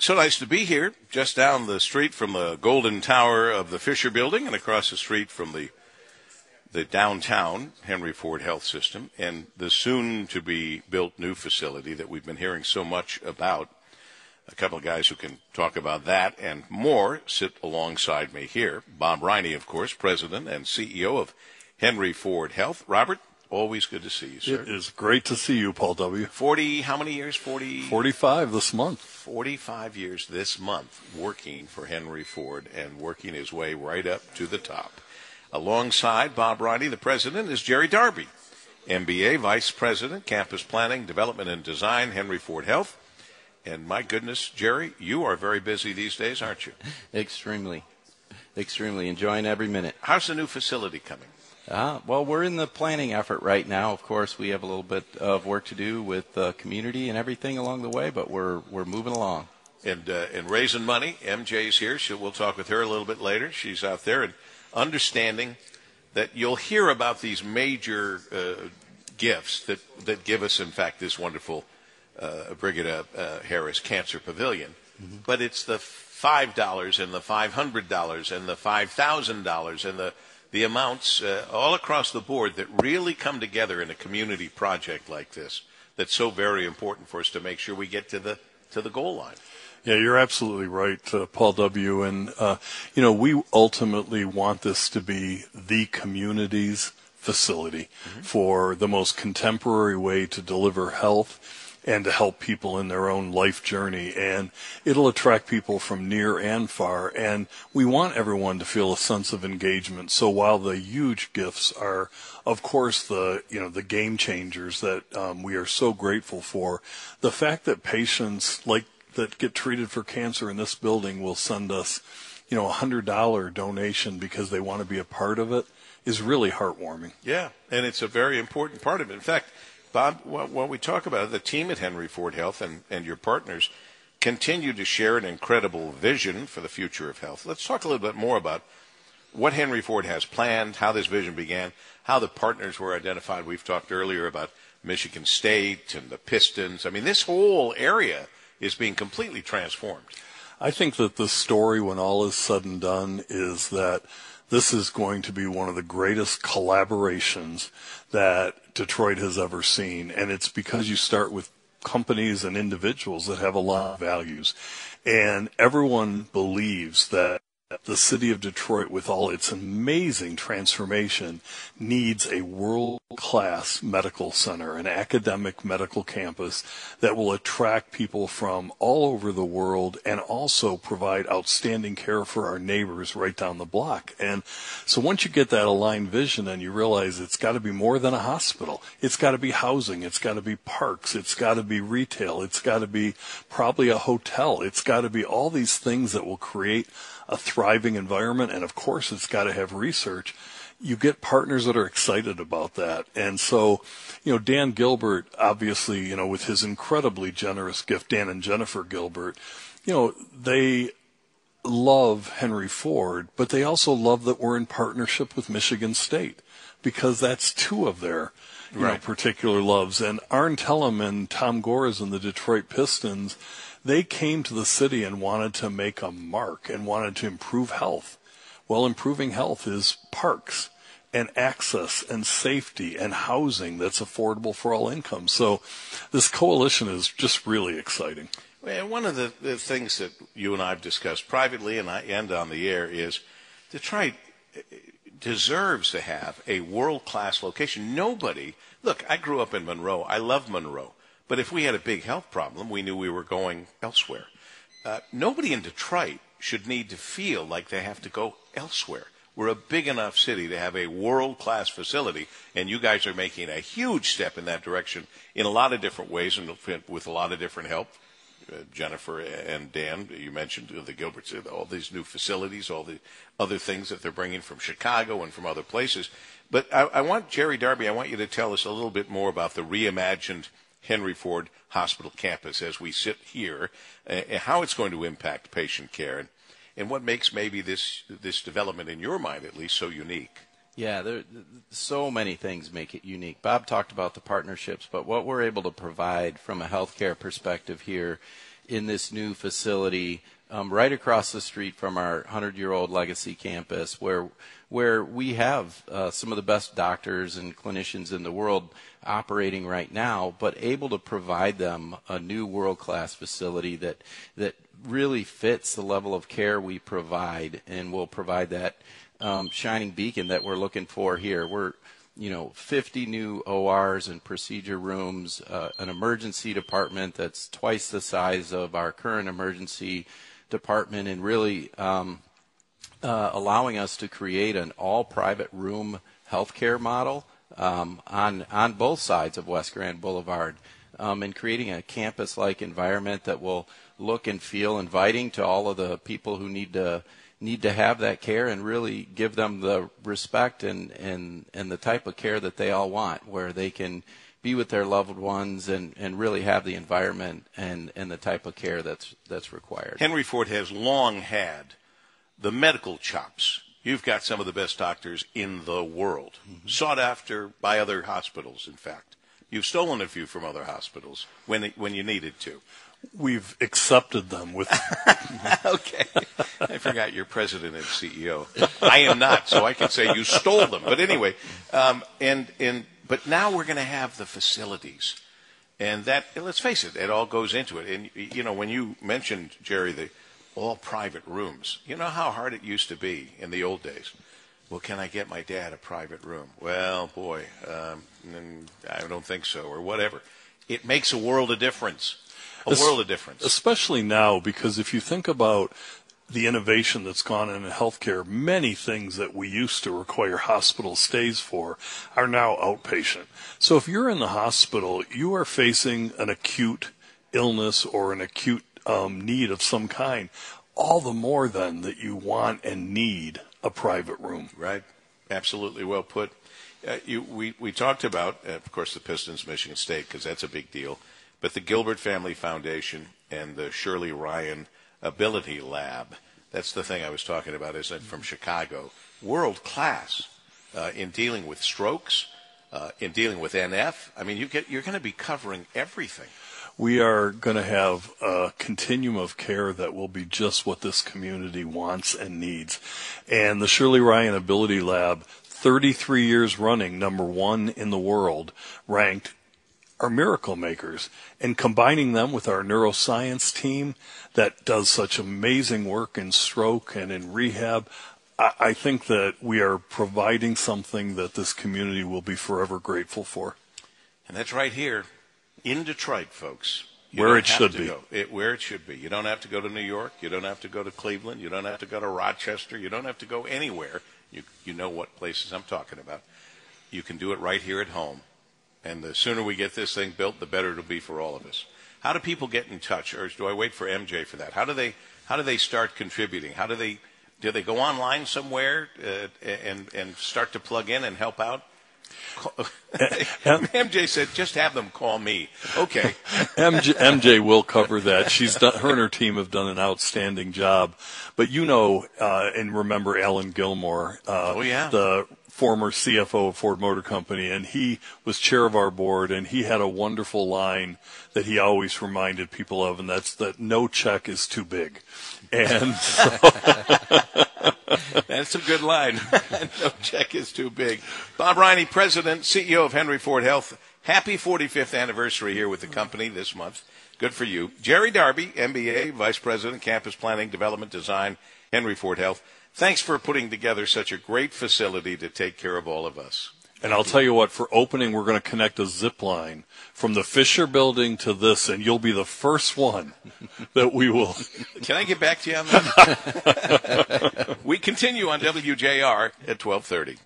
So nice to be here, just down the street from the Golden Tower of the Fisher Building and across the street from the the downtown Henry Ford Health System and the soon to be built new facility that we've been hearing so much about. A couple of guys who can talk about that and more sit alongside me here. Bob Riney, of course, President and CEO of Henry Ford Health. Robert, always good to see you, sir. It is great to see you, Paul W. 40, how many years? 40? 45 this month. 45 years this month working for Henry Ford and working his way right up to the top. Alongside Bob Riney, the president, is Jerry Darby, MBA, Vice President, Campus Planning, Development and Design, Henry Ford Health. And my goodness, Jerry, you are very busy these days, aren't you? Extremely. Extremely. Enjoying every minute. How's the new facility coming? Uh, well, we're in the planning effort right now. Of course, we have a little bit of work to do with the community and everything along the way, but we're we're moving along. And uh, and raising money. MJ's here. She, we'll talk with her a little bit later. She's out there and understanding that you'll hear about these major uh, gifts that that give us, in fact, this wonderful uh, Brigitte uh, Harris Cancer Pavilion. Mm-hmm. But it's the five dollars and the five hundred dollars and the five thousand dollars and the the amounts uh, all across the board that really come together in a community project like this that's so very important for us to make sure we get to the to the goal line. Yeah, you're absolutely right, uh, Paul W. And uh, you know, we ultimately want this to be the community's facility mm-hmm. for the most contemporary way to deliver health and to help people in their own life journey. And it'll attract people from near and far. And we want everyone to feel a sense of engagement. So while the huge gifts are, of course, the, you know, the game changers that um, we are so grateful for, the fact that patients like that get treated for cancer in this building will send us, you know, a hundred dollar donation because they want to be a part of it is really heartwarming. Yeah, and it's a very important part of it. In fact, Bob, while we talk about it, the team at Henry Ford Health and, and your partners continue to share an incredible vision for the future of health. Let's talk a little bit more about what Henry Ford has planned, how this vision began, how the partners were identified. We've talked earlier about Michigan State and the Pistons. I mean, this whole area is being completely transformed. I think that the story, when all is said and done, is that this is going to be one of the greatest collaborations that Detroit has ever seen. And it's because you start with companies and individuals that have a lot of values. And everyone believes that the city of Detroit, with all its amazing transformation, needs a world class medical center, an academic medical campus that will attract people from all over the world and also provide outstanding care for our neighbors right down the block. And so once you get that aligned vision and you realize it's got to be more than a hospital, it's got to be housing, it's got to be parks, it's got to be retail, it's got to be probably a hotel, it's got to be all these things that will create a thriving environment, and of course it's got to have research. You get partners that are excited about that. And so, you know, Dan Gilbert, obviously, you know, with his incredibly generous gift, Dan and Jennifer Gilbert, you know, they love Henry Ford, but they also love that we're in partnership with Michigan State because that's two of their you right. know, particular loves. And Arn Tellem and Tom Gores and the Detroit Pistons, they came to the city and wanted to make a mark and wanted to improve health. Well, improving health is parks and access and safety and housing that's affordable for all incomes. So this coalition is just really exciting. Well, one of the, the things that you and I have discussed privately and I end on the air is Detroit eh, eh, deserves to have a world class location. Nobody, look, I grew up in Monroe. I love Monroe. But if we had a big health problem, we knew we were going elsewhere. Uh, nobody in Detroit should need to feel like they have to go elsewhere. We're a big enough city to have a world class facility, and you guys are making a huge step in that direction in a lot of different ways and with a lot of different help. Uh, Jennifer and Dan, you mentioned the Gilberts, all these new facilities, all the other things that they're bringing from Chicago and from other places. But I, I want Jerry Darby, I want you to tell us a little bit more about the reimagined Henry Ford Hospital campus as we sit here, uh, how it's going to impact patient care, and, and what makes maybe this this development in your mind at least so unique. Yeah, there so many things make it unique. Bob talked about the partnerships, but what we're able to provide from a healthcare perspective here in this new facility um, right across the street from our 100-year-old legacy campus, where where we have uh, some of the best doctors and clinicians in the world operating right now, but able to provide them a new world-class facility that that really fits the level of care we provide, and will provide that um, shining beacon that we're looking for here. We're you know, 50 new ORs and procedure rooms, uh, an emergency department that's twice the size of our current emergency department, and really um, uh, allowing us to create an all private room healthcare model um, on on both sides of West Grand Boulevard, um, and creating a campus like environment that will look and feel inviting to all of the people who need to need to have that care and really give them the respect and, and, and the type of care that they all want, where they can be with their loved ones and, and really have the environment and, and the type of care that's, that's required. Henry Ford has long had the medical chops. You've got some of the best doctors in the world, mm-hmm. sought after by other hospitals, in fact. You've stolen a few from other hospitals when, when you needed to we've accepted them with. okay, I forgot you're president and CEO. I am not, so I can say you stole them. But anyway, um, and and but now we're going to have the facilities, and that let's face it, it all goes into it. And you know, when you mentioned Jerry the all private rooms, you know how hard it used to be in the old days. Well, can I get my dad a private room? Well, boy, um, I don't think so, or whatever. It makes a world of difference a es- world of difference. Especially now, because if you think about the innovation that's gone in healthcare, many things that we used to require hospital stays for are now outpatient. So if you're in the hospital, you are facing an acute illness or an acute um, need of some kind. All the more then that you want and need a private room. Right. Absolutely well put. Uh, you, we, we talked about, uh, of course, the Pistons, Michigan State, because that's a big deal. But the Gilbert Family Foundation and the Shirley Ryan AbilityLab, that's the thing I was talking about, it, from Chicago? World class uh, in dealing with strokes, uh, in dealing with NF. I mean, you get, you're going to be covering everything. We are going to have a continuum of care that will be just what this community wants and needs. And the Shirley Ryan AbilityLab, 33 years running, number one in the world, ranked are miracle makers and combining them with our neuroscience team that does such amazing work in stroke and in rehab. I, think that we are providing something that this community will be forever grateful for. And that's right here in Detroit, folks. You where it should be. It, where it should be. You don't have to go to New York. You don't have to go to Cleveland. You don't have to go to Rochester. You don't have to go anywhere. You, you know what places I'm talking about. You can do it right here at home. And the sooner we get this thing built, the better it'll be for all of us. How do people get in touch, or do I wait for MJ for that? How do they how do they start contributing? How do they do they go online somewhere uh, and and start to plug in and help out? MJ said, "Just have them call me." Okay. MJ, MJ will cover that. She's done. Her and her team have done an outstanding job. But you know, uh, and remember Allan Gilmour. Uh, oh yeah. The former CFO of Ford Motor Company, and he was chair of our board, and he had a wonderful line that he always reminded people of, and that's that no check is too big. And so that's a good line. no check is too big. Bob Riney, President, CEO of Henry Ford Health. Happy 45th anniversary here with the company this month. Good for you. Jerry Darby, MBA, Vice President, Campus Planning, Development, Design, Henry Ford Health. Thanks for putting together such a great facility to take care of all of us. And I'll tell you what, for opening, we're going to connect a zip line from the Fisher building to this, and you'll be the first one that we will. Can I get back to you on that? we continue on WJR at 1230.